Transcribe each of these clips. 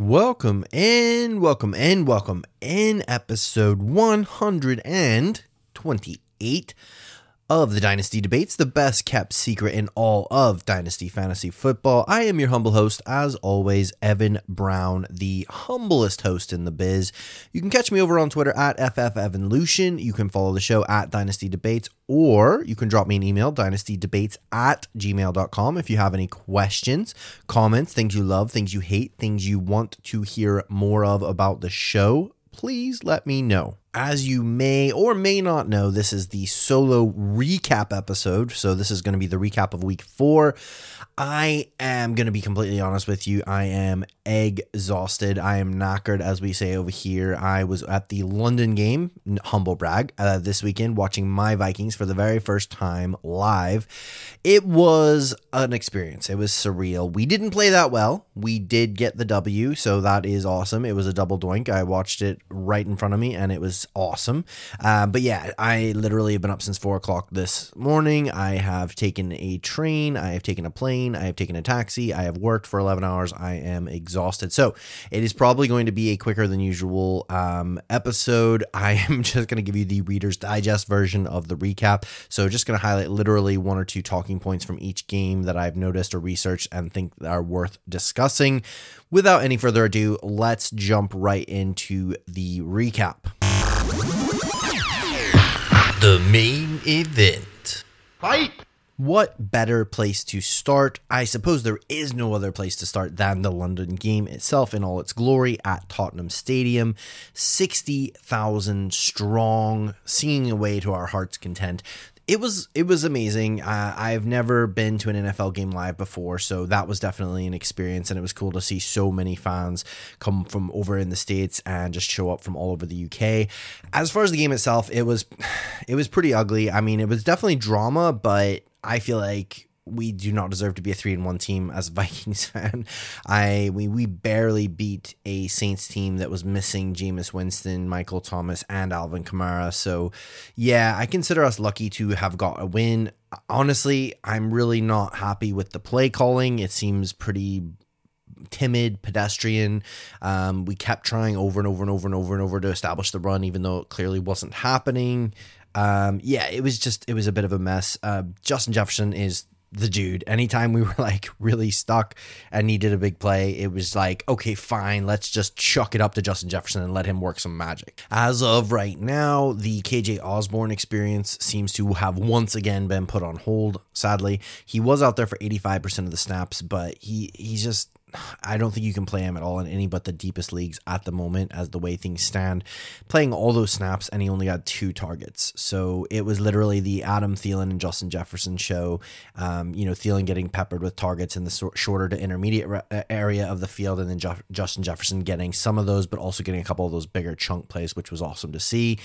Welcome and welcome and welcome in episode 128 of the Dynasty Debates, the best kept secret in all of Dynasty Fantasy Football. I am your humble host, as always, Evan Brown, the humblest host in the biz. You can catch me over on Twitter at FFEvanLucian. You can follow the show at Dynasty Debates, or you can drop me an email, dynastydebates at gmail.com, if you have any questions, comments, things you love, things you hate, things you want to hear more of about the show. Please let me know. As you may or may not know, this is the solo recap episode. So, this is going to be the recap of week four. I am going to be completely honest with you. I am exhausted. I am knackered, as we say over here. I was at the London game, humble brag, uh, this weekend watching my Vikings for the very first time live. It was an experience. It was surreal. We didn't play that well. We did get the W, so that is awesome. It was a double doink. I watched it right in front of me, and it was awesome. Uh, but yeah, I literally have been up since four o'clock this morning. I have taken a train. I have taken a plane. I have taken a taxi. I have worked for 11 hours. I am exhausted. So it is probably going to be a quicker than usual um, episode. I am just going to give you the Reader's Digest version of the recap. So just going to highlight literally one or two talking points from each game that I've noticed or researched and think are worth discussing. Without any further ado, let's jump right into the recap. The main event. Fight! What better place to start? I suppose there is no other place to start than the London game itself in all its glory at Tottenham Stadium. 60,000 strong, singing away to our heart's content it was it was amazing. Uh, I've never been to an NFL game live before, so that was definitely an experience, and it was cool to see so many fans come from over in the states and just show up from all over the UK. As far as the game itself, it was it was pretty ugly. I mean, it was definitely drama, but I feel like we do not deserve to be a three and one team as a Vikings fan. I we we barely beat a Saints team that was missing Jameis Winston, Michael Thomas, and Alvin Kamara. So yeah, I consider us lucky to have got a win. Honestly, I'm really not happy with the play calling. It seems pretty timid, pedestrian. Um, we kept trying over and over and over and over and over to establish the run, even though it clearly wasn't happening. Um, yeah, it was just it was a bit of a mess. Uh, Justin Jefferson is the dude. Anytime we were like really stuck and needed a big play, it was like, okay, fine, let's just chuck it up to Justin Jefferson and let him work some magic. As of right now, the KJ Osborn experience seems to have once again been put on hold. Sadly, he was out there for 85% of the snaps, but he he's just I don't think you can play him at all in any but the deepest leagues at the moment, as the way things stand. Playing all those snaps, and he only got two targets. So it was literally the Adam Thielen and Justin Jefferson show. Um, you know, Thielen getting peppered with targets in the shorter to intermediate re- uh, area of the field, and then Je- Justin Jefferson getting some of those, but also getting a couple of those bigger chunk plays, which was awesome to see.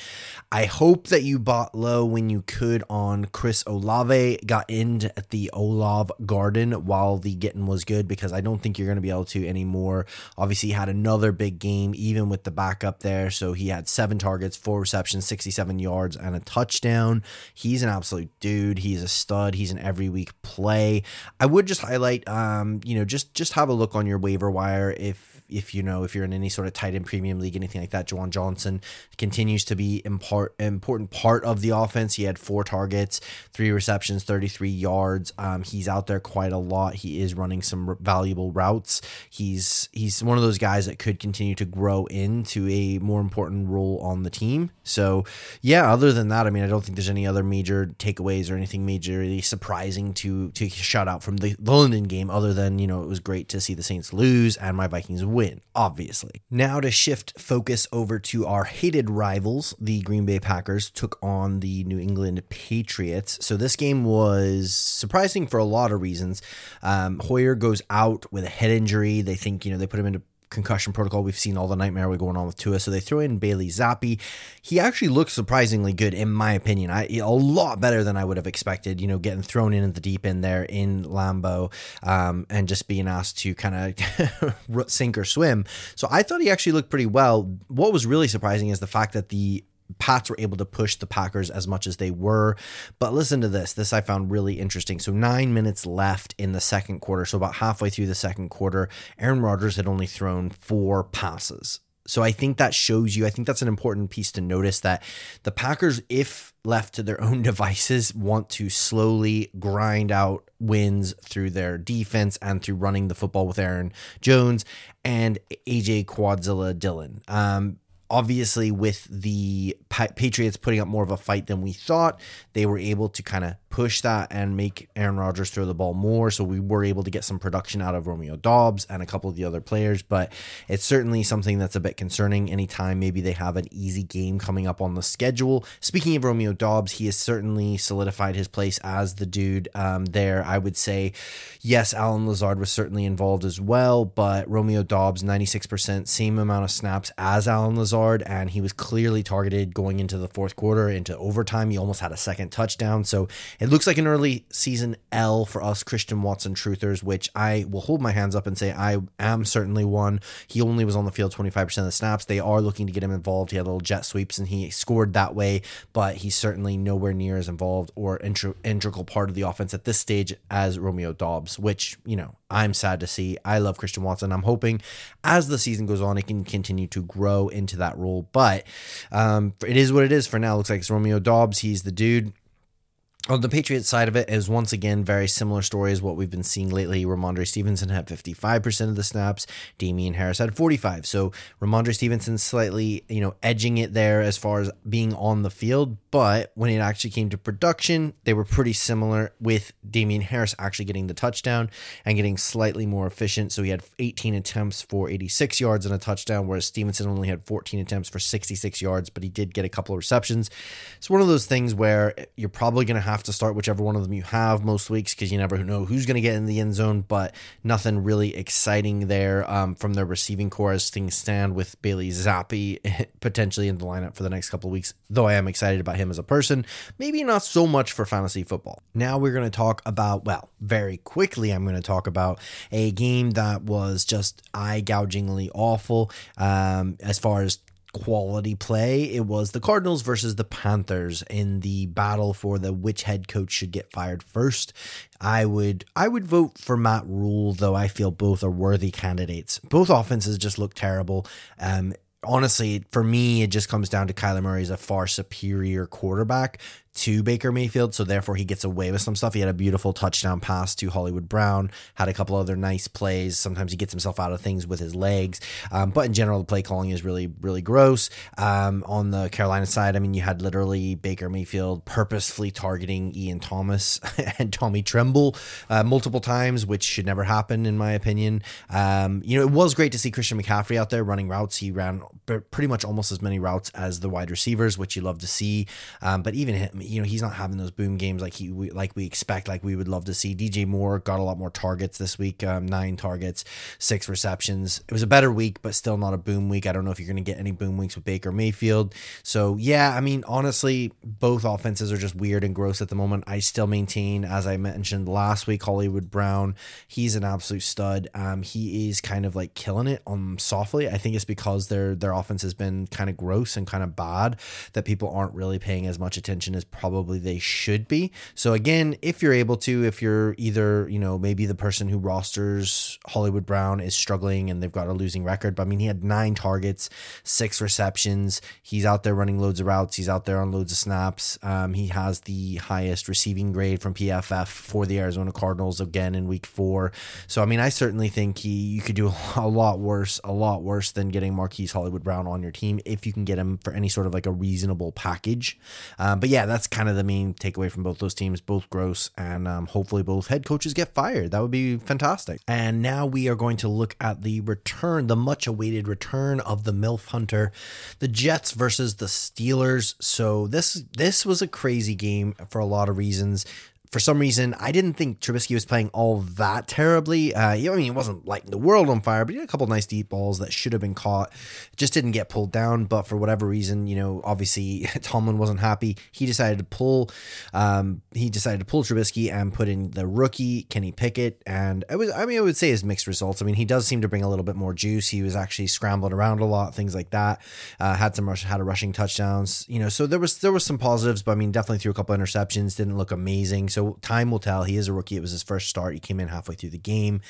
I hope that you bought low when you could on Chris Olave, got in at the Olave Garden while the getting was good, because I don't think you're going to be able to anymore. Obviously, had another big game, even with the backup there. So he had seven targets, four receptions, 67 yards, and a touchdown. He's an absolute dude. He's a stud. He's an every week play. I would just highlight, um, you know, just just have a look on your waiver wire if if you know if you're in any sort of tight end premium league, anything like that. Juwan Johnson continues to be impart, important part of the offense. He had four targets, three receptions, 33 yards. Um, he's out there quite a lot. He is running some valuable routes. He's he's one of those guys that could continue to grow into a more important role on the team. So yeah, other than that, I mean, I don't think there's any other major takeaways or anything majorly surprising to to shout out from the London game, other than you know it was great to see the Saints lose and my Vikings win win, obviously. Now, to shift focus over to our hated rivals, the Green Bay Packers took on the New England Patriots. So, this game was surprising for a lot of reasons. Um, Hoyer goes out with a head injury. They think, you know, they put him into concussion protocol. We've seen all the nightmare we're going on with Tua, so they throw in Bailey Zappe. He actually looks surprisingly good, in my opinion. I a lot better than I would have expected. You know, getting thrown in at the deep end there in Lambeau, um, and just being asked to kind of sink or swim. So I thought he actually looked pretty well. What was really surprising is the fact that the Pats were able to push the Packers as much as they were. But listen to this. This I found really interesting. So, nine minutes left in the second quarter. So, about halfway through the second quarter, Aaron Rodgers had only thrown four passes. So I think that shows you, I think that's an important piece to notice that the Packers, if left to their own devices, want to slowly grind out wins through their defense and through running the football with Aaron Jones and AJ Quadzilla Dillon. Um, obviously with the Patriots putting up more of a fight than we thought, they were able to kind of push that and make Aaron Rodgers throw the ball more. So we were able to get some production out of Romeo Doubs and a couple of the other players. But it's certainly something that's a bit concerning anytime maybe they have an easy game coming up on the schedule. Speaking of Romeo Doubs, he has certainly solidified his place as the dude um, there. I would say, yes, Allen Lazard was certainly involved as well, but Romeo Doubs, 96%, same amount of snaps as Allen Lazard, and he was clearly targeted going into the fourth quarter, into overtime. He almost had a second touchdown. So it looks like an early season L for us Christian Watson truthers, which I will hold my hands up and say I am certainly one. He only was on the field 25% of the snaps. They are looking to get him involved. He had little jet sweeps and he scored that way, but he's certainly nowhere near as involved or integral part of the offense at this stage as Romeo Doubs, which, you know, I'm sad to see. I love Christian Watson. I'm hoping as the season goes on, it can continue to grow into that role. But um, it is what it is for now. It looks like it's Romeo Doubs. He's the dude. On the Patriots side of it is once again very similar story as what we've been seeing lately. Rhamondre Stevenson had 55% of the snaps. Damien Harris had 45. So Rhamondre Stevenson slightly, you know, edging it there as far as being on the field. But when it actually came to production, they were pretty similar with Damien Harris actually getting the touchdown and getting slightly more efficient. So he had 18 attempts for 86 yards and a touchdown, whereas Stevenson only had 14 attempts for 66 yards, but he did get a couple of receptions. It's one of those things where you're probably going to have have to start whichever one of them you have most weeks because you never know who's going to get in the end zone, but nothing really exciting there um, from their receiving core as things stand with Bailey Zappe potentially in the lineup for the next couple of weeks, though I am excited about him as a person. Maybe not so much for fantasy football. Now we're going to talk about, well, very quickly, I'm going to talk about a game that was just eye gougingly awful um, as far as quality play. It was the Cardinals versus the Panthers in the battle for the which head coach should get fired first. I would I would vote for Matt Rhule, though I feel both are worthy candidates. Both offenses just look terrible. Um, honestly, for me, it just comes down to Kyler Murray is a far superior quarterback to Baker Mayfield, so therefore he gets away with some stuff. He had a beautiful touchdown pass to Hollywood Brown, had a couple other nice plays. Sometimes he gets himself out of things with his legs, um, but in general, the play calling is really, really gross. Um, on the Carolina side, I mean, you had literally Baker Mayfield purposefully targeting Ian Thomas and Tommy Tremble uh, multiple times, which should never happen, in my opinion. Um, you know, it was great to see Christian McCaffrey out there running routes. He ran pretty much almost as many routes as the wide receivers, which you love to see. Um, but even him, you know he's not having those boom games like he we, like we expect like we would love to see. DJ Moore got a lot more targets this week, um, nine targets, six receptions. It was a better week, but still not a boom week. I don't know if you're going to get any boom weeks with Baker Mayfield. So yeah, I mean honestly, both offenses are just weird and gross at the moment. I still maintain, as I mentioned last week, Hollywood Brown. He's an absolute stud. Um, he is kind of like killing it um softly. I think it's because their their offense has been kind of gross and kind of bad that people aren't really paying as much attention as probably they should be. So again, if you're able to, if you're either, you know, maybe the person who rosters Hollywood Brown is struggling and they've got a losing record, but I mean, he had nine targets, six receptions. He's out there running loads of routes. He's out there on loads of snaps. Um, he has the highest receiving grade from PFF for the Arizona Cardinals again in week four. So, I mean, I certainly think he, you could do a lot worse, a lot worse than getting Marquise Hollywood Brown on your team if you can get him for any sort of like a reasonable package. Um, but yeah, that's kind of the main takeaway from both those teams, both gross, and um, hopefully both head coaches get fired. That would be fantastic. And now we are going to look at the return, the much awaited return of the MILF Hunter, the Jets versus the Steelers. So this this was a crazy game for a lot of reasons for some reason, I didn't think Trubisky was playing all that terribly. Uh, I mean, he wasn't lighting the world on fire, but he had a couple nice deep balls that should have been caught. Just didn't get pulled down. But for whatever reason, you know, obviously Tomlin wasn't happy. He decided to pull. Um, he decided to pull Trubisky and put in the rookie Kenny Pickett, and it was. I mean, I would say his mixed results. I mean, he does seem to bring a little bit more juice. He was actually scrambling around a lot, things like that. Uh, had some rush, had a rushing touchdowns. You know, so there was there was some positives, but I mean, definitely threw a couple interceptions. Didn't look amazing. So time will tell. He is a rookie. It was his first start. He came in halfway through the game.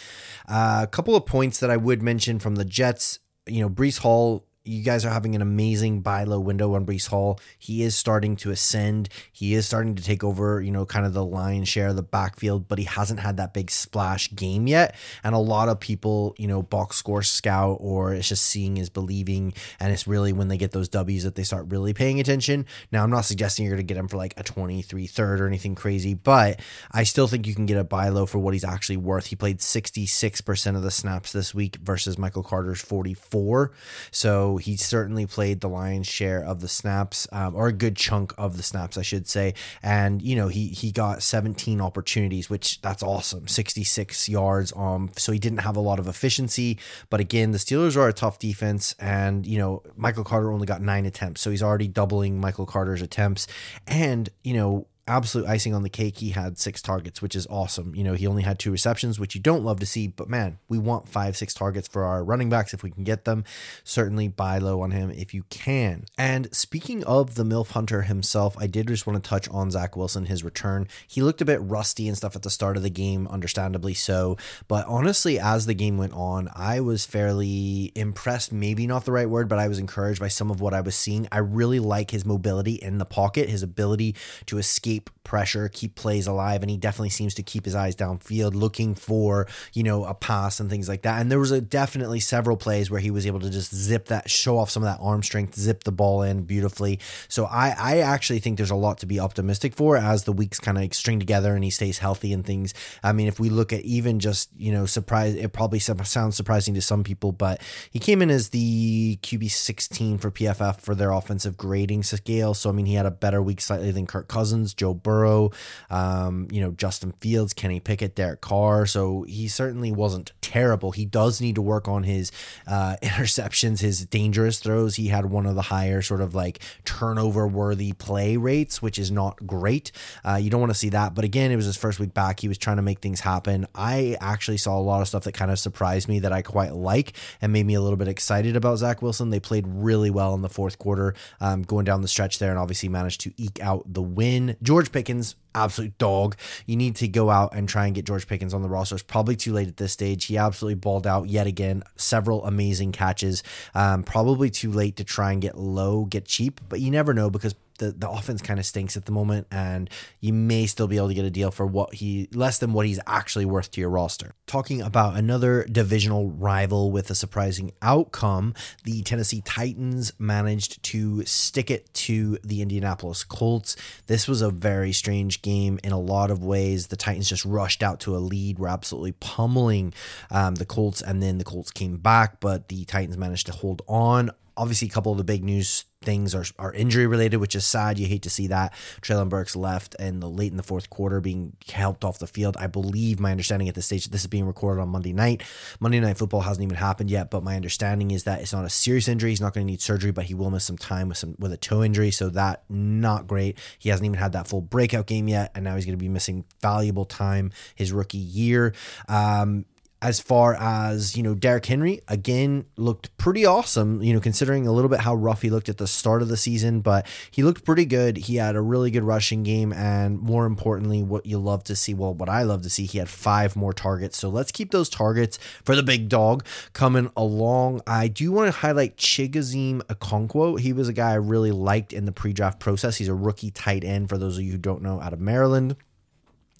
Uh, a couple of points that I would mention from the Jets. You know, Breece Hall you guys are having an amazing buy low window on Breece Hall. He is starting to ascend. He is starting to take over, you know, kind of the lion's share of the backfield, but he hasn't had that big splash game yet. And a lot of people, you know, box score scout or it's just seeing is believing. And it's really when they get those W's that they start really paying attention. Now, I'm not suggesting you're going to get him for like a 23 third or anything crazy, but I still think you can get a buy low for what he's actually worth. He played 66% of the snaps this week versus Michael Carter's 44. So, he certainly played the lion's share of the snaps, um, or a good chunk of the snaps, I should say. And you know, he he got 17 opportunities, which that's awesome. 66 yards. Um, so he didn't have a lot of efficiency, but again, the Steelers are a tough defense, and you know, Michael Carter only got nine attempts, so he's already doubling Michael Carter's attempts. And you know, absolute icing on the cake, he had six targets, which is awesome. You know, he only had two receptions, which you don't love to see, but man, we want five, six targets for our running backs if we can get them. Certainly buy low on him if you can. And speaking of the MILF Hunter himself, I did just want to touch on Zach Wilson, his return. He looked a bit rusty and stuff at the start of the game, understandably so. But honestly, as the game went on, I was fairly impressed, maybe not the right word, but I was encouraged by some of what I was seeing. I really like his mobility in the pocket, his ability to escape keep pressure, keep plays alive, and he definitely seems to keep his eyes downfield, looking for you know a pass and things like that. And there was a definitely several plays where he was able to just zip that, show off some of that arm strength, zip the ball in beautifully. So I I actually think there's a lot to be optimistic for as the weeks kind of string together and he stays healthy and things. I mean, if we look at even just you know surprise, it probably sounds surprising to some people, but he came in as the QB 16 for PFF for their offensive grading scale. So I mean, he had a better week slightly than Kirk Cousins. Joe Burrow, um, you know, Justin Fields, Kenny Pickett, Derek Carr. So he certainly wasn't terrible. He does need to work on his uh, interceptions, his dangerous throws. He had one of the higher sort of like turnover worthy play rates, which is not great. Uh, you don't want to see that. But again, it was his first week back. He was trying to make things happen. I actually saw a lot of stuff that kind of surprised me that I quite like and made me a little bit excited about Zach Wilson. They played really well in the fourth quarter, um, going down the stretch there, and obviously managed to eke out the win. George Pickens, absolute dog. You need to go out and try and get George Pickens on the roster. It's probably too late at this stage. He absolutely balled out yet again. Several amazing catches. Um, probably too late to try and get low, get cheap, but you never know because the, the offense kind of stinks at the moment, and you may still be able to get a deal for what he less than what he's actually worth to your roster. Talking about another divisional rival with a surprising outcome, the Tennessee Titans managed to stick it to the Indianapolis Colts. This was a very strange game in a lot of ways. The Titans just rushed out to a lead, were absolutely pummeling um, the Colts, and then the Colts came back, but the Titans managed to hold on obviously a couple of the big news things are, are injury related, which is sad. You hate to see that. Treylon Burks left and the late in the fourth quarter being helped off the field. I believe my understanding at this stage, this is being recorded on Monday night. Monday night football hasn't even happened yet, but my understanding is that it's not a serious injury. He's not going to need surgery, but he will miss some time with some with a toe injury. So that not great. He hasn't even had that full breakout game yet, and now he's going to be missing valuable time his rookie year. Um, as far as you know Derrick Henry again looked pretty awesome you know considering a little bit how rough he looked at the start of the season but he looked pretty good. He had a really good rushing game and more importantly what you love to see well what I love to see he had five more targets. So let's keep those targets for the big dog coming along. I do want to highlight Chigoziem Okonkwo. He was a guy I really liked in the pre-draft process. He's a rookie tight end for those of you who don't know out of Maryland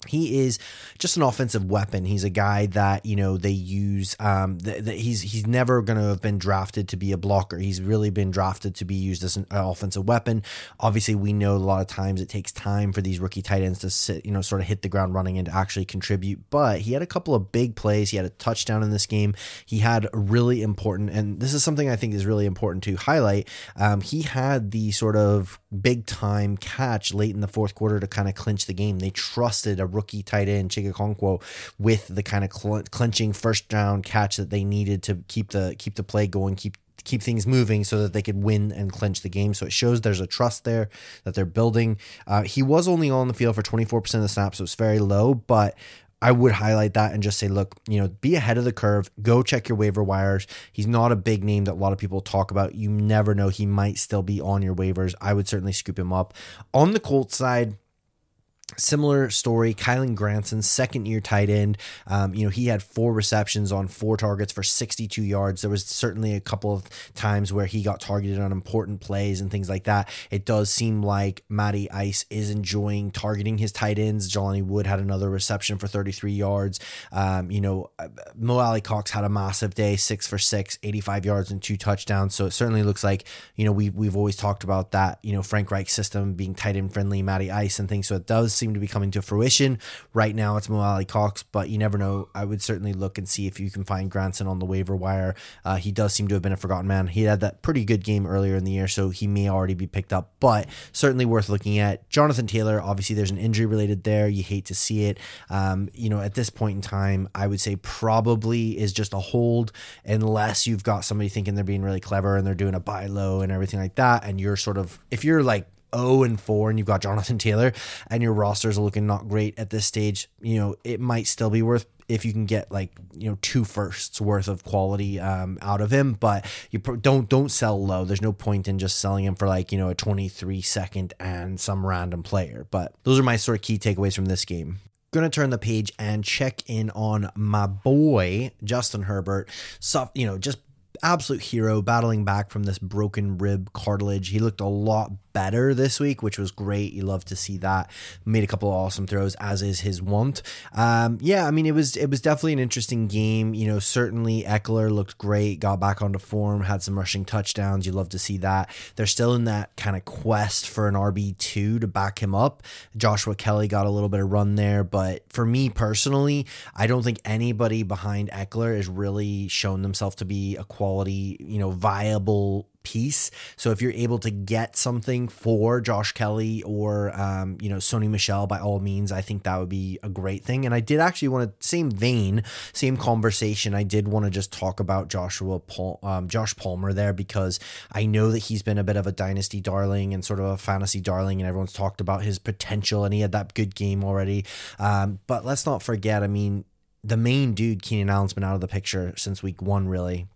he is just an offensive weapon. He's a guy that you know they use. Um, that he's he's never going to have been drafted to be a blocker. He's really been drafted to be used as an offensive weapon. Obviously, we know a lot of times it takes time for these rookie tight ends to sit, you know, sort of hit the ground running and to actually contribute. But he had a couple of big plays. He had a touchdown in this game. He had really important, and this is something I think is really important to highlight. Um, he had the sort of big time catch late in the fourth quarter to kind of clinch the game. They trusted a rookie tight end Chig Okonkwo with the kind of cl- clenching first down catch that they needed to keep the keep the play going, keep keep things moving so that they could win and clinch the game. So it shows there's a trust there that they're building. Uh, he was only on the field for 24% of the snaps, so it's very low, but I would highlight that and just say, look, you know, be ahead of the curve. Go check your waiver wires. He's not a big name that a lot of people talk about. You never know. He might still be on your waivers. I would certainly scoop him up. On the Colts side, Similar story, Kylen Granson, second year tight end. Um, you know, he had four receptions on four targets for 62 yards. There was certainly a couple of times where he got targeted on important plays and things like that. It does seem like Matty Ice is enjoying targeting his tight ends. Jelani Wood had another reception for 33 yards. Um, you know, uh, Mo Alie-Cox had a massive day, six for six, 85 yards and two touchdowns. So it certainly looks like, you know, we, we've always talked about that, you know, Frank Reich system being tight end friendly, Matty Ice and things. So it does seem to be coming to fruition. Right now, it's Mo Alie-Cox, but you never know. I would certainly look and see if you can find Granson on the waiver wire. Uh, he does seem to have been a forgotten man. He had that pretty good game earlier in the year, so he may already be picked up, but certainly worth looking at. Jonathan Taylor, obviously, there's an injury related there. You hate to see it. Um, you know, at this point in time, I would say probably is just a hold unless you've got somebody thinking they're being really clever and they're doing a buy low and everything like that. And you're sort of, if you're like 0 and 4 and you've got Jonathan Taylor and your rosters are looking not great at this stage, you know, it might still be worth if you can get like you know two firsts worth of quality um, out of him but you don't don't sell low. There's no point in just selling him for like you know a 23 second and some random player but those are my sort of key takeaways from this game. Gonna turn the page and check in on my boy Justin Herbert soft you know just absolute hero battling back from this broken rib cartilage he looked a lot better this week, which was great. You love to see that. Made a couple of awesome throws, as is his wont. Um, yeah, I mean, it was it was definitely an interesting game. You know, certainly Ekeler looked great, got back onto form, had some rushing touchdowns. You love to see that. They're still in that kind of quest for an RB two to back him up. Joshua Kelley got a little bit of run there, but for me personally, I don't think anybody behind Ekeler has really shown themselves to be a quality, you know, viable piece. So if you're able to get something for Josh Kelley or um, you know Sony Michel, by all means, I think that would be a great thing. And I did actually want to same vein, same conversation. I did want to just talk about Joshua um, Josh Palmer there because I know that he's been a bit of a dynasty darling and sort of a fantasy darling, and everyone's talked about his potential, and he had that good game already. Um, but let's not forget, I mean. The main dude, Keenan Allen's been out of the picture since week one, really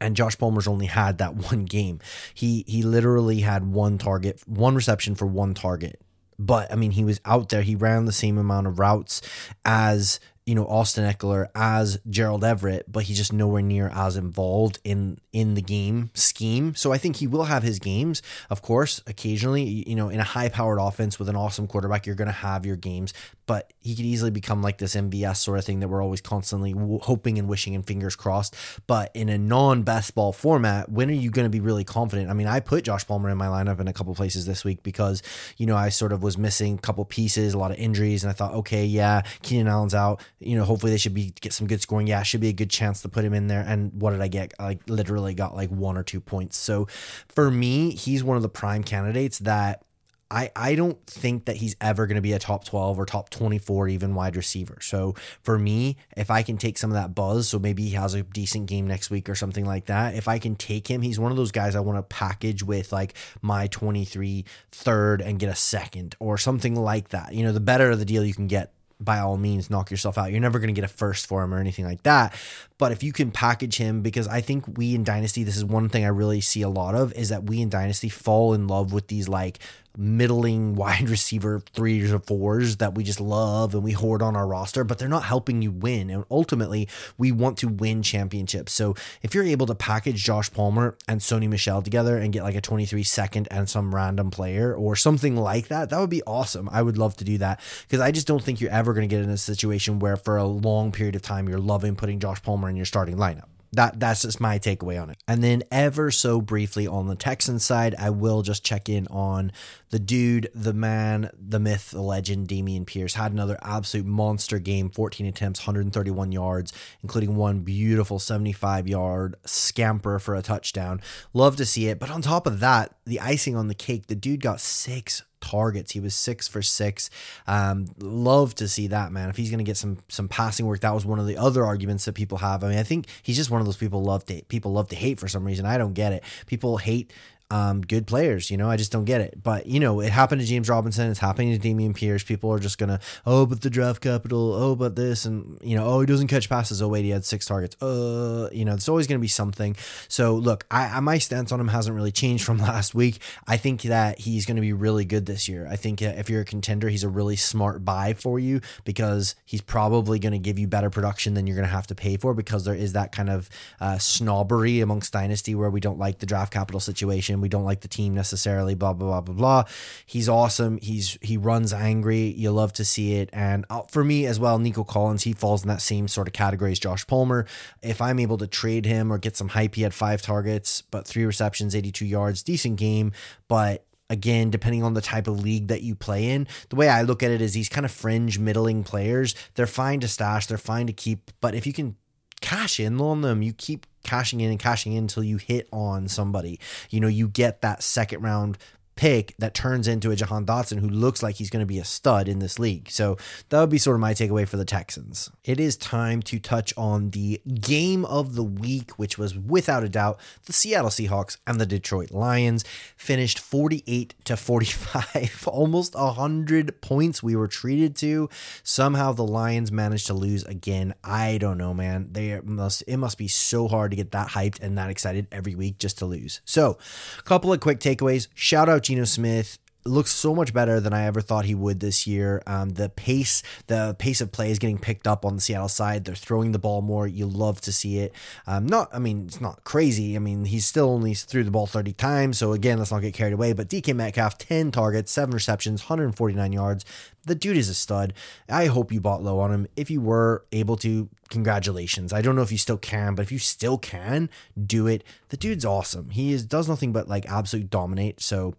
and Josh Palmer's only had that one game. He he literally had one target, one reception for one target. But I mean, he was out there. He ran the same amount of routes as you know Austin Ekeler as Gerald Everett, but he's just nowhere near as involved in in the game scheme. So I think he will have his games, of course, occasionally. You know, in a high powered offense with an awesome quarterback, you're going to have your games, but he could easily become like this MVS sort of thing that we're always constantly w- hoping and wishing and fingers crossed. But in a non best ball format, when are you going to be really confident? I mean, I put Josh Palmer in my lineup in a couple places this week because you know I sort of was missing a couple pieces, a lot of injuries, and I thought, okay, yeah, Keenan Allen's out you know, hopefully they should be get some good scoring. Yeah, should be a good chance to put him in there. And what did I get? I like literally got like one or two points. So for me, he's one of the prime candidates that I, I don't think that he's ever going to be a top 12 or top 24 even wide receiver. So for me, if I can take some of that buzz, so maybe he has a decent game next week or something like that. If I can take him, he's one of those guys I want to package with like my 23 third and get a second or something like that. You know, the better of the deal you can get, by all means knock yourself out. You're never going to get a first for him or anything like that. But if you can package him, because I think we in Dynasty, this is one thing I really see a lot of, is that we in Dynasty fall in love with these like middling wide receiver threes or fours that we just love and we hoard on our roster, but they're not helping you win. And ultimately, we want to win championships. So if you're able to package Josh Palmer and Sony Michel together and get like a 23 second and some random player or something like that, that would be awesome. I would love to do that because I just don't think you're ever going to get in a situation where for a long period of time you're loving putting Josh Palmer in your starting lineup that that's just my takeaway on it. And then ever so briefly on the Texans side, I will just check in on the dude, the man, the myth, the legend, Dameon Pierce had another absolute monster game, 14 attempts, 131 yards, including one beautiful 75 yard scamper for a touchdown. Love to see it. But on top of that, the icing on the cake, the dude got six targets. He was six for six. Um, love to see that man. If he's going to get some some passing work, that was one of the other arguments that people have. I mean, I think he's just one of those people love to people love to hate for some reason. I don't get it. People hate um, good players. You know, I just don't get it. But you know, it happened to James Robinson. It's happening to Dameon Pierce. People are just gonna, oh, but the draft capital. Oh, but this, and you know, oh, he doesn't catch passes. Oh, wait, he had six targets. Uh, you know, it's always gonna be something. So look, I, I my stance on him hasn't really changed from last week. I think that he's gonna be really good this year. I think if you're a contender, he's a really smart buy for you because he's probably gonna give you better production than you're gonna have to pay for because there is that kind of uh, snobbery amongst dynasty where we don't like the draft capital situation we don't like the team necessarily. Blah blah blah blah blah. He's awesome. He's he runs angry. You love to see it. And uh, for me as well, Nico Collins he falls in that same sort of category as Josh Palmer. If I'm able to trade him or get some hype, he had five targets, but three receptions, 82 yards, decent game, but again, depending on the type of league that you play in, the way I look at it is these kind of fringe middling players, they're fine to stash, they're fine to keep, but if you can cash in on them, you keep cashing in and cashing in until you hit on somebody. You know, you get that second round pick that turns into a Jahan Dotson who looks like he's going to be a stud in this league. So that would be sort of my takeaway for the Texans. It is time to touch on the game of the week, which was without a doubt the Seattle Seahawks and the Detroit Lions. Finished 48 to 45, almost 100 points we were treated to. Somehow the Lions managed to lose again. I don't know, man. They must it must be so hard to get that hyped and that excited every week just to lose. So, a couple of quick takeaways. Shout out Geno Smith looks so much better than I ever thought he would this year. Um, the pace, the pace of play is getting picked up on the Seattle side. They're throwing the ball more. You love to see it. Um, not, I mean, it's not crazy. I mean, he's still only threw the ball 30 times. So again, let's not get carried away. But DK Metcalf, 10 targets, seven receptions, 149 yards. The dude is a stud. I hope you bought low on him. If you were able to, congratulations. I don't know if you still can, but if you still can, do it. The dude's awesome. He is does nothing but like absolute dominate. So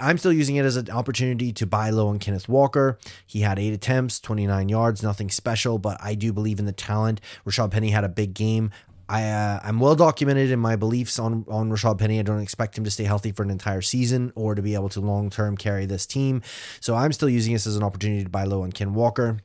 I'm still using it as an opportunity to buy low on Kenneth Walker. He had eight attempts, 29 yards, nothing special, but I do believe in the talent. Rashad Penny had a big game. I uh, I'm well documented in my beliefs on on Rashad Penny. I don't expect him to stay healthy for an entire season or to be able to long term carry this team. So I'm still using this as an opportunity to buy low on Ken Walker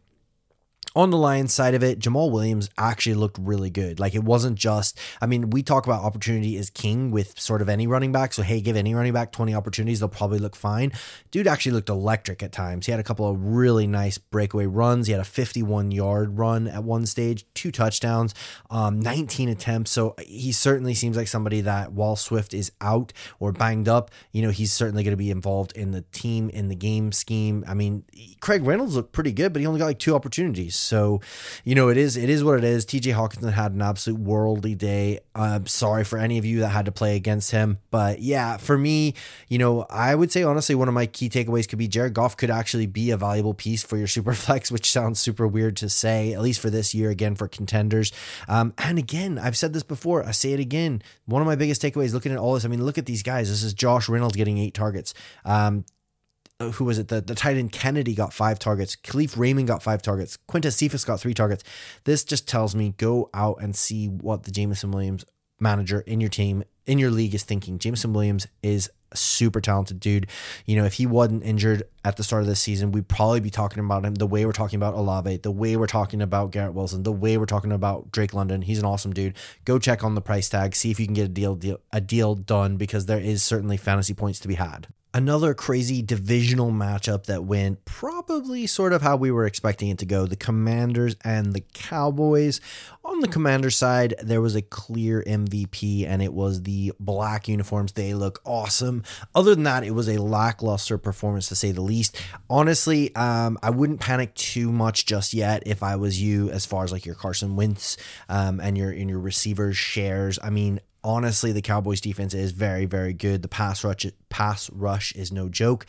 on the Lions side of it, Jamaal Williams actually looked really good. Like it wasn't just, I mean, we talk about opportunity is king with sort of any running back. So, hey, give any running back 20 opportunities, they'll probably look fine. Dude actually looked electric at times. He had a couple of really nice breakaway runs. He had a 51 yard run at one stage, two touchdowns, um, 19 attempts. So, he certainly seems like somebody that while Swift is out or banged up, you know, he's certainly going to be involved in the team, in the game scheme. I mean, Craig Reynolds looked pretty good, but he only got like two opportunities. So, you know, it is it is what it is. TJ Hockenson had an absolute worldly day. I'm sorry for any of you that had to play against him, but yeah, for me, you know, I would say honestly, one of my key takeaways could be Jared Goff could actually be a valuable piece for your super flex, which sounds super weird to say, at least for this year again for contenders. Um, and again, I've said this before, I say it again. One of my biggest takeaways looking at all this, I mean, look at these guys. This is Josh Reynolds getting eight targets. Um, who was it? The, the tight end Kennedy got five targets. Kalif Raymond got five targets. Quintez Cephus got three targets. This just tells me go out and see what the Jameson Williams manager in your team, in your league is thinking. Jameson Williams is a super talented dude. You know, if he wasn't injured at the start of this season, we'd probably be talking about him the way we're talking about Olave, the way we're talking about Garrett Wilson, the way we're talking about Drake London. He's an awesome dude. Go check on the price tag, see if you can get a deal, deal a deal done because there is certainly fantasy points to be had another crazy divisional matchup that went probably sort of how we were expecting it to go the commanders and the cowboys. On the commander side there was a clear mvp and it was the black uniforms. They look awesome. Other than that it was a lackluster performance to say the least. Honestly um, i wouldn't panic too much just yet if i was you as far as like your carson wentz um, and your in your receivers shares. I mean honestly, the Cowboys defense is very, very good. The pass rush, pass rush is no joke.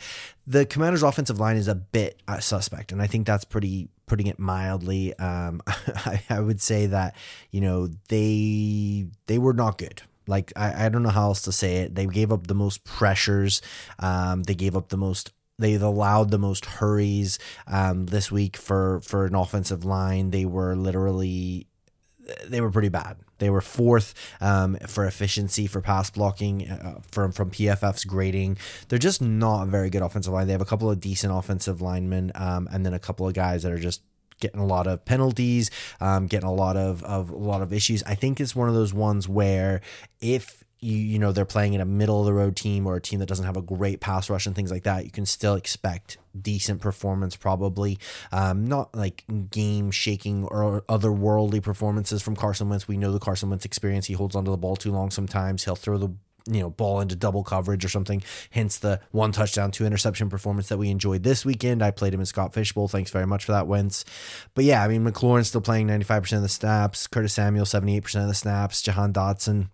The Commanders' offensive line is a bit uh, suspect, and I think that's pretty putting it mildly. Um, I, I, would say that you know they they were not good. Like I, I don't know how else to say it. They gave up the most pressures. Um, they gave up the most they've allowed the most hurries um, this week for for an offensive line. They were literally they were pretty bad. They were fourth um, for efficiency for pass blocking uh, from from PFF's grading. They're just not a very good offensive line. They have a couple of decent offensive linemen, um, and then a couple of guys that are just getting a lot of penalties, um, getting a lot of, of a lot of issues. I think it's one of those ones where if you you know they're playing in a middle of the road team or a team that doesn't have a great pass rush and things like that, you can still expect decent performance probably. Um, not like game shaking or otherworldly performances from Carson Wentz. We know the Carson Wentz experience. He holds onto the ball too long sometimes. He'll throw the you know ball into double coverage or something hence the one touchdown two interception performance that we enjoyed this weekend i played him in Scott Fish Bowl thanks very much for that wentz but yeah i mean mclaurin's still playing 95% of the snaps curtis samuel 78% of the snaps jahan dotson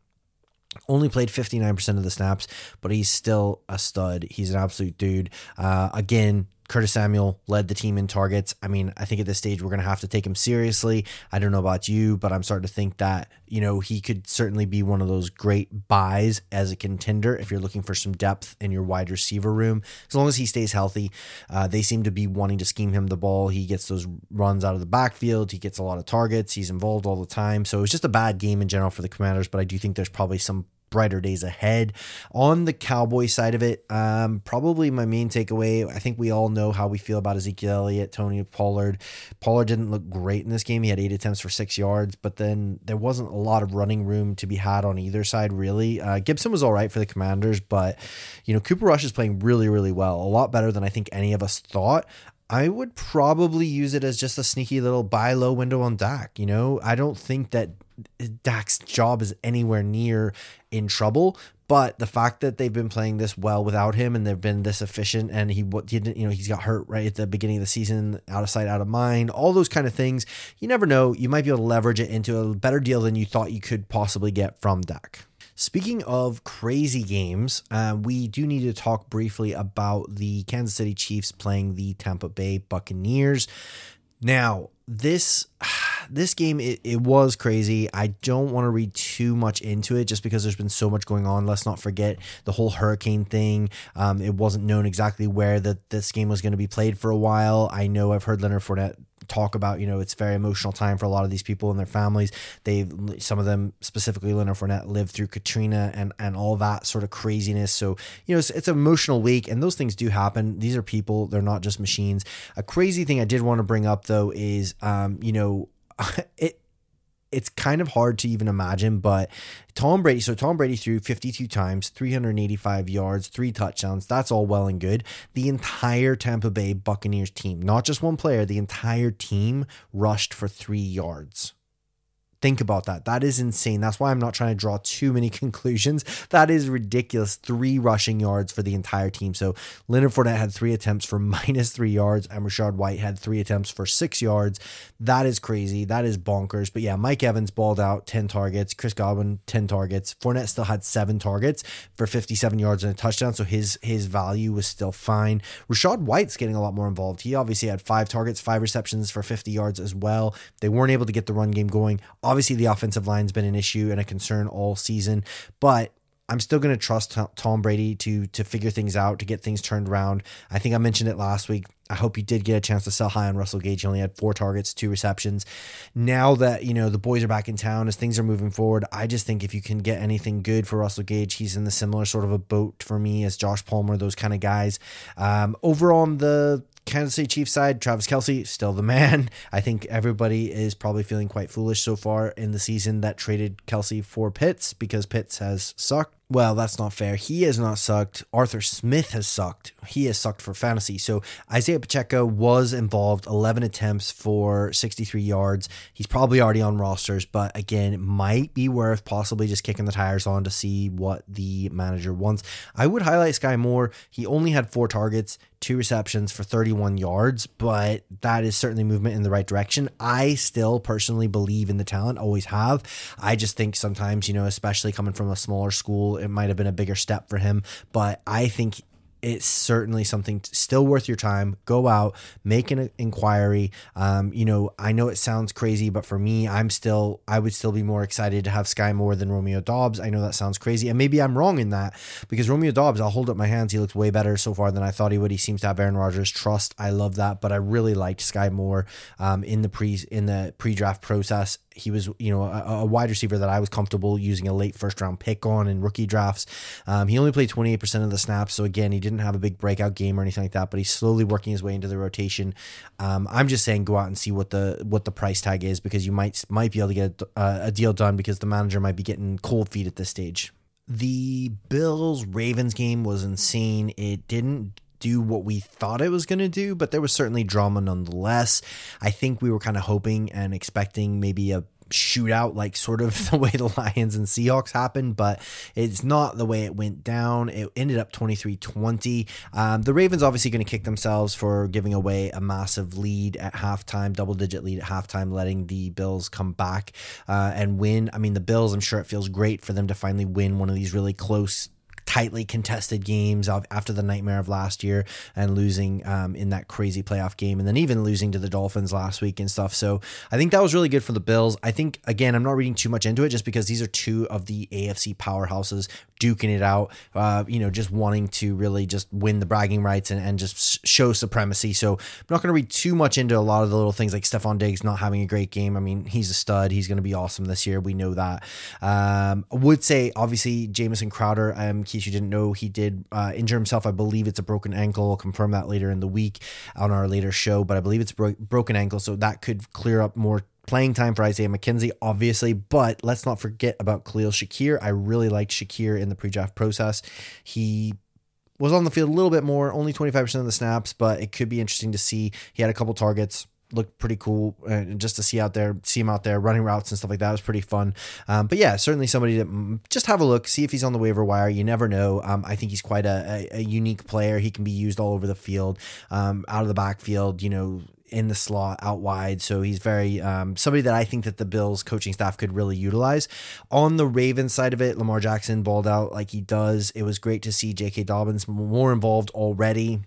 only played 59% of the snaps, but he's still a stud. He's an absolute dude. Uh, again, Curtis Samuel led the team in targets. I mean, I think at this stage we're going to have to take him seriously. I don't know about you, but I'm starting to think that, you know, he could certainly be one of those great buys as a contender if you're looking for some depth in your wide receiver room. As long as he stays healthy, uh, they seem to be wanting to scheme him the ball. He gets those runs out of the backfield, he gets a lot of targets, he's involved all the time. So it was just a bad game in general for the Commanders, but I do think there's probably some brighter days ahead. On the Cowboy side of it, um, probably my main takeaway. I think we all know how we feel about Ezekiel Elliott, Tony Pollard. Pollard didn't look great in this game. He had eight attempts for six yards, but then there wasn't a lot of running room to be had on either side, really. Uh, Gibson was all right for the Commanders, but you know Cooper Rush is playing really, really well, a lot better than I think any of us thought. I would probably use it as just a sneaky little buy low window on Dak. You know, I don't think that Dak's job is anywhere near in trouble. But the fact that they've been playing this well without him and they've been this efficient and he didn't, you know, he's got hurt right at the beginning of the season, out of sight, out of mind, all those kind of things. You never know. You might be able to leverage it into a better deal than you thought you could possibly get from Dak. Speaking of crazy games, uh, we do need to talk briefly about the Kansas City Chiefs playing the Tampa Bay Buccaneers. Now, this this game it, it was crazy. I don't want to read too much into it just because there's been so much going on. Let's not forget the whole hurricane thing. Um, it wasn't known exactly where that this game was going to be played for a while. I know i've heard leonard Fournette talk about, you know, it's very emotional time for a lot of these people and their families. They've some of them specifically Leonard Fournette lived through Katrina and and all that sort of craziness. So you know, it's, it's an emotional week, and those things do happen. These are people; they're not just machines. A crazy thing I did want to bring up though is, um, you know, it it's kind of hard to even imagine, but Tom Brady, so Tom Brady threw 52 times, 385 yards, three touchdowns. That's all well and good. The entire Tampa Bay Buccaneers team, not just one player, the entire team rushed for three yards. Think about that. That is insane. That's why I'm not trying to draw too many conclusions. That is ridiculous. Three rushing yards for the entire team. So Leonard Fournette had three attempts for minus three yards, and Rachaad White had three attempts for six yards. That is crazy. That is bonkers. But yeah, Mike Evans balled out 10 targets. Chris Godwin, 10 targets. Fournette still had seven targets for 57 yards and a touchdown. So his his value was still fine. Rachaad White's getting a lot more involved. He obviously had five targets, five receptions for 50 yards as well. They weren't able to get the run game going. Obviously, the offensive line's been an issue and a concern all season, but I'm still going to trust Tom Brady to to figure things out, to get things turned around. I think I mentioned it last week. I hope you did get a chance to sell high on Russell Gage. He only had four targets, two receptions. Now that you know the boys are back in town, as things are moving forward, I just think if you can get anything good for Russell Gage, he's in the similar sort of a boat for me as Josh Palmer, those kind of guys. Um, over on the Kansas City Chiefs side, Travis Kelce, still the man. I think everybody is probably feeling quite foolish so far in the season that traded Kelce for Pitts because Pitts has sucked. Well, that's not fair. He has not sucked. Arthur Smith has sucked. He has sucked for fantasy. So Isaiah Pacheco was involved, 11 attempts for 63 yards. He's probably already on rosters, but again, might be worth possibly just kicking the tires on to see what the manager wants. I would highlight Sky Moore. He only had four targets, two receptions for 31 yards, but that is certainly movement in the right direction. I still personally believe in the talent, always have. I just think sometimes, you know, especially coming from a smaller school, it might have been a bigger step for him. But I think it's certainly something still worth your time. Go out, make an inquiry. Um, you know, I know it sounds crazy, but for me, I'm still, I would still be more excited to have Sky Moore than Romeo Doubs. I know that sounds crazy, and maybe I'm wrong in that because Romeo Doubs, I'll hold up my hands. He looks way better so far than I thought he would. He seems to have Aaron Rodgers' trust. I love that, but I really liked Sky Moore um, in the pre in the pre draft process he was, you know, a, a, wide receiver that I was comfortable using a late first round pick on in rookie drafts. Um, he only played 28% of the snaps. So again, he didn't have a big breakout game or anything like that, but he's slowly working his way into the rotation. Um, I'm just saying go out and see what the what the price tag is because you might might be able to get a, uh, a deal done because the manager might be getting cold feet at this stage. The Bills Ravens game was insane. It didn't do what we thought it was going to do, but there was certainly drama nonetheless. I think we were kind of hoping and expecting maybe a shootout like sort of the way the Lions and Seahawks happened, but it's not the way it went down. It ended up 23-20. Um, the Ravens obviously going to kick themselves for giving away a massive lead at halftime, double digit lead at halftime, letting the Bills come back uh, and win. I mean, the Bills, I'm sure it feels great for them to finally win one of these really close tightly contested games after the nightmare of last year and losing um, in that crazy playoff game and then even losing to the Dolphins last week and stuff. So I think that was really good for the Bills. I think, again, I'm not reading too much into it just because these are two of the AFC powerhouses duking it out, uh, you know, just wanting to really just win the bragging rights and, and just show supremacy. So I'm not going to read too much into a lot of the little things like Stefon Diggs not having a great game. I mean, he's a stud. He's going to be awesome this year. We know that. Um, I would say, obviously, Jamison Crowder, um, in case you didn't know, he did uh, injure himself. I believe it's a broken ankle. I'll confirm that later in the week on our later show, but I believe it's bro- broken ankle. So that could clear up more playing time for Isaiah McKenzie, obviously, but let's not forget about Khalil Shakir. I really liked Shakir in the pre draft process. He was on the field a little bit more, only 25% of the snaps, but it could be interesting to see. He had a couple targets. Looked pretty cool, uh, just to see out there, see him out there running routes and stuff like that was pretty fun. Um, but yeah, certainly somebody to mm, just have a look, see if he's on the waiver wire. You never know. Um, I think he's quite a, a, a, unique player. He can be used all over the field, um, out of the backfield. You know, in the slot out wide. So he's very um, somebody that I think that the Bills coaching staff could really utilize. On the Ravens side of it, Lamar Jackson balled out like he does. It was great to see J.K. Dobbins more involved already.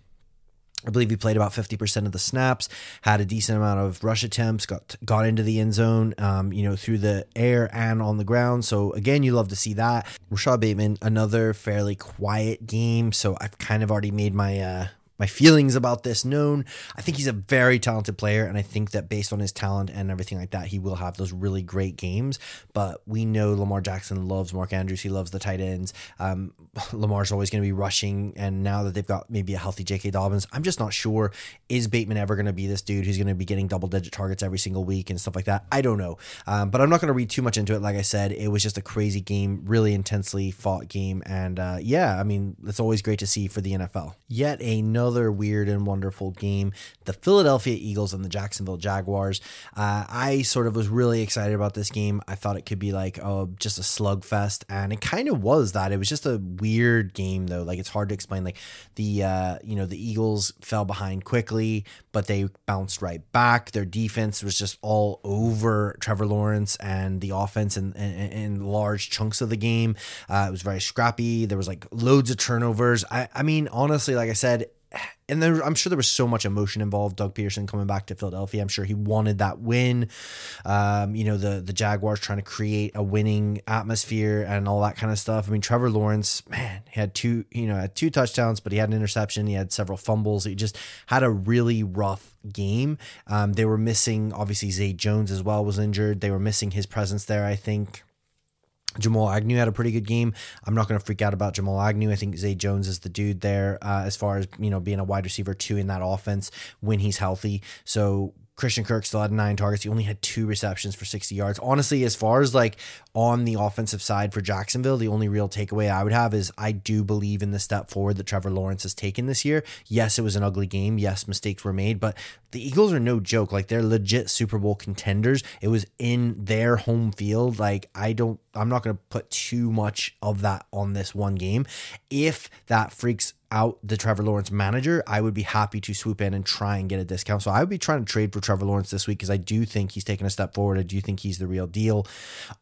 I believe he played about 50% of the snaps, had a decent amount of rush attempts, got got into the end zone, um, you know, through the air and on the ground. So again, you love to see that. Rashod Bateman, another fairly quiet game. So I've kind of already made my uh, my feelings about this known. I think he's a very talented player, and I think that based on his talent and everything like that, he will have those really great games. But we know Lamar Jackson loves Mark Andrews. He loves the tight ends. Um, Lamar's always going to be rushing, and now that they've got maybe a healthy J.K. Dobbins, I'm just not sure is Bateman ever going to be this dude who's going to be getting double digit targets every single week and stuff like that. I don't know, um, but I'm not going to read too much into it. Like I said, it was just a crazy game, really intensely fought game, and uh, yeah, I mean it's always great to see for the NFL. Yet another another weird and wonderful game. The Philadelphia Eagles and the Jacksonville Jaguars. Uh, I sort of was really excited about this game. I thought it could be like oh, just a slugfest, and it kind of was that. It was just a weird game though. Like it's hard to explain. Like the uh, you know the Eagles fell behind quickly, but they bounced right back. Their defense was just all over Trevor Lawrence and the offense in, in, in large chunks of the game. Uh, it was very scrappy. There was like loads of turnovers. I, I mean, honestly, like I said, and there, I'm sure there was so much emotion involved. Doug Pederson coming back to Philadelphia, I'm sure he wanted that win. Um, you know, the the Jaguars trying to create a winning atmosphere and all that kind of stuff. I mean, Trevor Lawrence, man, he had two, you know, had two touchdowns, but he had an interception. He had several fumbles. He just had a really rough game. Um, they were missing, obviously, Zay Jones as well was injured. They were missing his presence there. I think. Jamal Agnew had a pretty good game. I'm not going to freak out about Jamal Agnew. I think Zay Jones is the dude there uh, as far as you know being a wide receiver two in that offense when he's healthy. So Christian Kirk still had nine targets. He only had two receptions for 60 yards. Honestly, as far as like on the offensive side for Jacksonville, the only real takeaway I would have is I do believe in the step forward that Trevor Lawrence has taken this year. Yes, it was an ugly game. Yes, mistakes were made, but the Eagles are no joke. Like they're legit Super Bowl contenders. It was in their home field. Like I don't, I'm not going to put too much of that on this one game. If that freaks out the Trevor Lawrence manager, I would be happy to swoop in and try and get a discount. So I would be trying to trade for Trevor Lawrence this week because I do think he's taken a step forward. I do think he's the real deal.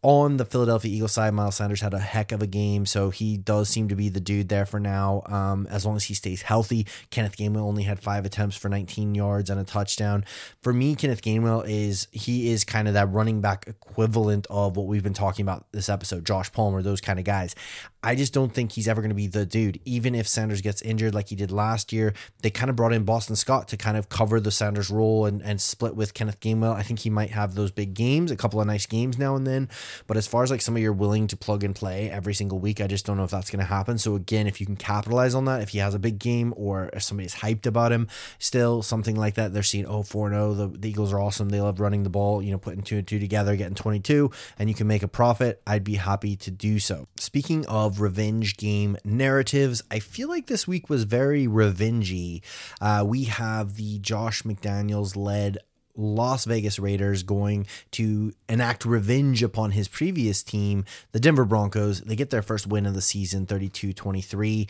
On the Philadelphia Eagles side, Miles Sanders had a heck of a game, so he does seem to be the dude there for now. Um, as long as he stays healthy, Kenneth Gainwell only had five attempts for 19 yards and a touchdown. For me, Kenneth Gainwell is he is kind of that running back equivalent of what we've been talking about this episode, Josh Palmer, those kind of guys. I just don't think he's ever going to be the dude. Even if Sanders gets injured like he did last year, they kind of brought in Boston Scott to kind of cover the Sanders role and, and split with Kenneth Gainwell. I think he might have those big games, a couple of nice games now and then. But as far as like somebody you're willing to plug and play every single week, I just don't know if that's going to happen. So again, if you can capitalize on that, if he has a big game or if somebody's hyped about him, still something like that, they're seeing, oh, 4 0, the, the Eagles are awesome. They love running the ball, you know, putting two and two together, getting 22, and you can make a profit. I'd be happy to do so. Speaking of revenge game narratives, I feel like this week was very revengey. Uh, we have the Josh McDaniels led Las Vegas Raiders going to enact revenge upon his previous team, the Denver Broncos. They get their first win of the season, 32 23.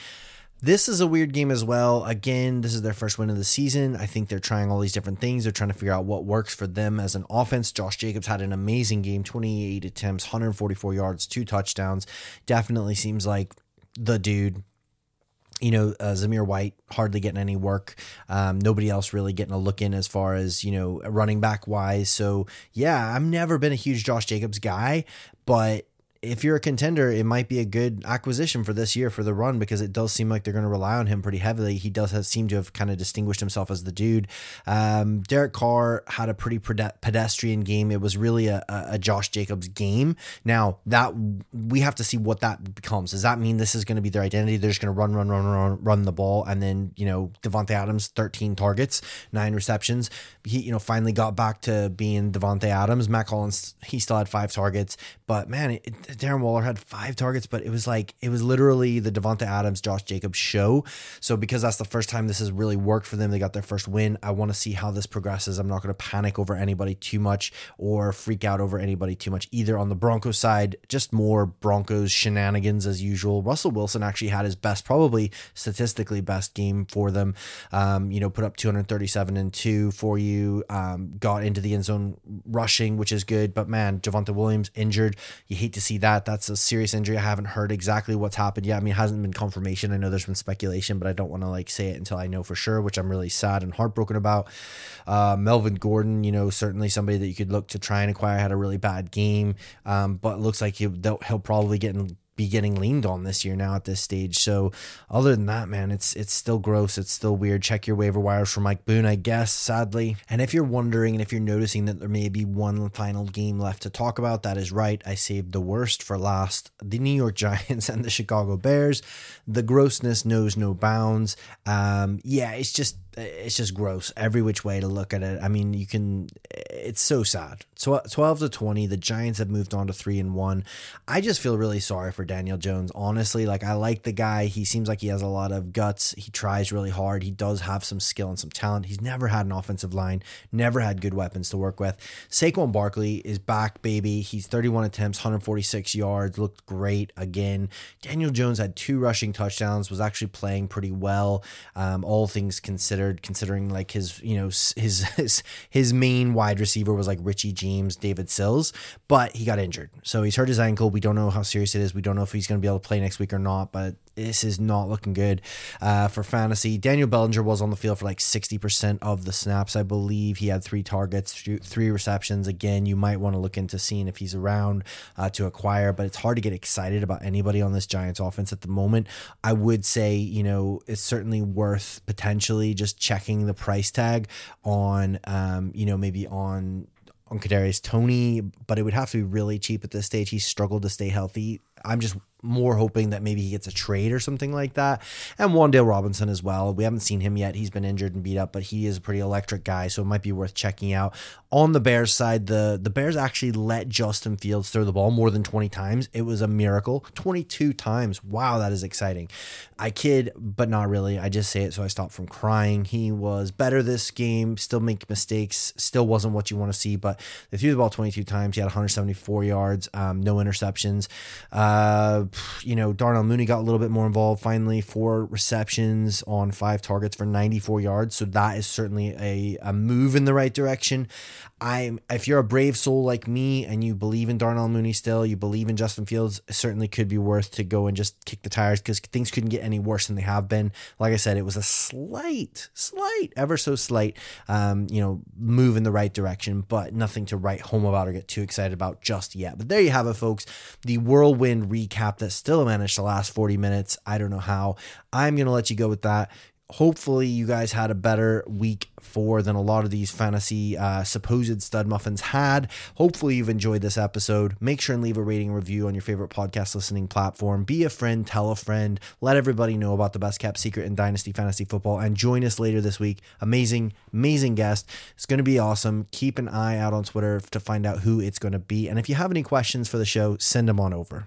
This is a weird game as well. Again, this is their first win of the season. I think they're trying all these different things. They're trying to figure out what works for them as an offense. Josh Jacobs had an amazing game 28 attempts, 144 yards, two touchdowns. Definitely seems like the dude you know, uh, Zamir White hardly getting any work. Um, nobody else really getting a look in as far as, you know, running back wise. So, yeah, I've never been a huge Josh Jacobs guy, but if you're a contender, it might be a good acquisition for this year for the run because it does seem like they're going to rely on him pretty heavily. He does have, seem to have kind of distinguished himself as the dude. Um, Derek Carr had a pretty pedestrian game. It was really a, a, Josh Jacobs game. Now that we have to see what that becomes. Does that mean this is going to be their identity? They're just going to run, run, run, run, run the ball, and then you know Davante Adams, thirteen targets, nine receptions. He you know finally got back to being Davante Adams. Mack Hollins he still had five targets, but man, it, Darren Waller had five targets, but it was like it was literally the Davante Adams, Josh Jacobs show. So because that's the first time this has really worked for them, they got their first win. I want to see how this progresses. I'm not going to panic over anybody too much or freak out over anybody too much either. On the Broncos side, just more Broncos shenanigans as usual. Russell Wilson actually had his best, probably statistically best game for them. Um, you know, put up 237 and two for you. Um, got into the end zone rushing, which is good. But man, Javonte Williams injured. You hate to see that. That's a serious injury. I haven't heard exactly what's happened yet. I mean, it hasn't been confirmation. I know there's been speculation, but I don't want to like say it until I know for sure, which I'm really sad and heartbroken about. Uh, Melvin Gordon, you know, certainly somebody that you could look to try and acquire, had a really bad game, um, but looks like he, he'll probably get in be getting leaned on this year now at this stage. So other than that, man, it's it's still gross. It's still weird. Check your waiver wires for Mike Boone, I guess, sadly. And if you're wondering and if you're noticing that there may be one final game left to talk about, that is right. I saved the worst for last. The New York Giants and the Chicago Bears. The grossness knows no bounds. Um, yeah, it's just it's just gross every which way to look at it. I mean, you can it's so sad. So 12 to 20, the Giants have moved on to 3 and 1. I just feel really sorry for Daniel Jones. Honestly, like I like the guy. He seems like he has a lot of guts. He tries really hard. He does have some skill and some talent. He's never had an offensive line, never had good weapons to work with. Saquon Barkley is back, baby. He's 31 attempts, 146 yards, looked great again. Daniel Jones had two rushing touchdowns, was actually playing pretty well. Um, all things considered, considering like his, you know, his his his main wide receiver was like Richie James, David Sills, but he got injured. So he's hurt his ankle. We don't know how serious it is. We don't know if he's going to be able to play next week or not, but this is not looking good uh, for fantasy. Daniel Bellinger was on the field for like 60% of the snaps, I believe. He had three targets, three receptions. Again, you might want to look into seeing if he's around uh, to acquire, but it's hard to get excited about anybody on this Giants offense at the moment. I would say, you know, it's certainly worth potentially just checking the price tag on, um, you know, maybe on on Kadarius Toney, but it would have to be really cheap at this stage. He struggled to stay healthy. I'm just more hoping that maybe he gets a trade or something like that. And Wan'Dale Robinson as well. We haven't seen him yet. He's been injured and beat up, but he is a pretty electric guy, so it might be worth checking out. On the Bears side, the the Bears actually let Justin Fields throw the ball more than 20 times. It was a miracle. 22 times. Wow, that is exciting. I kid, but not really. I just say it so I stop from crying. He was better this game, still make mistakes, still wasn't what you want to see, but they threw the ball 22 times. He had 174 yards, um, no interceptions. Uh, you know, Darnell Mooney got a little bit more involved. Finally, four receptions on five targets for 94 yards. So that is certainly a, a move in the right direction. I'm if you're a brave soul like me and you believe in Darnell Mooney still, you believe in Justin Fields, it certainly could be worth to go and just kick the tires because things couldn't get any worse than they have been. Like I said, it was a slight, slight, ever so slight, um, you know, move in the right direction, but nothing to write home about or get too excited about just yet. But there you have it, folks. The whirlwind recap that still managed to last 40 minutes. I don't know how. I'm to let you go with that hopefully you guys had a better week four than a lot of these fantasy uh, supposed stud muffins had. Hopefully you've enjoyed this episode. Make sure and leave a rating review on your favorite podcast listening platform. Be a friend tell a friend let everybody know about the best kept secret in dynasty fantasy football and join us later this week. Amazing amazing guest. It's going to be awesome. Keep an eye out on twitter to find out who it's going to be. And if you have any questions for the show send them on over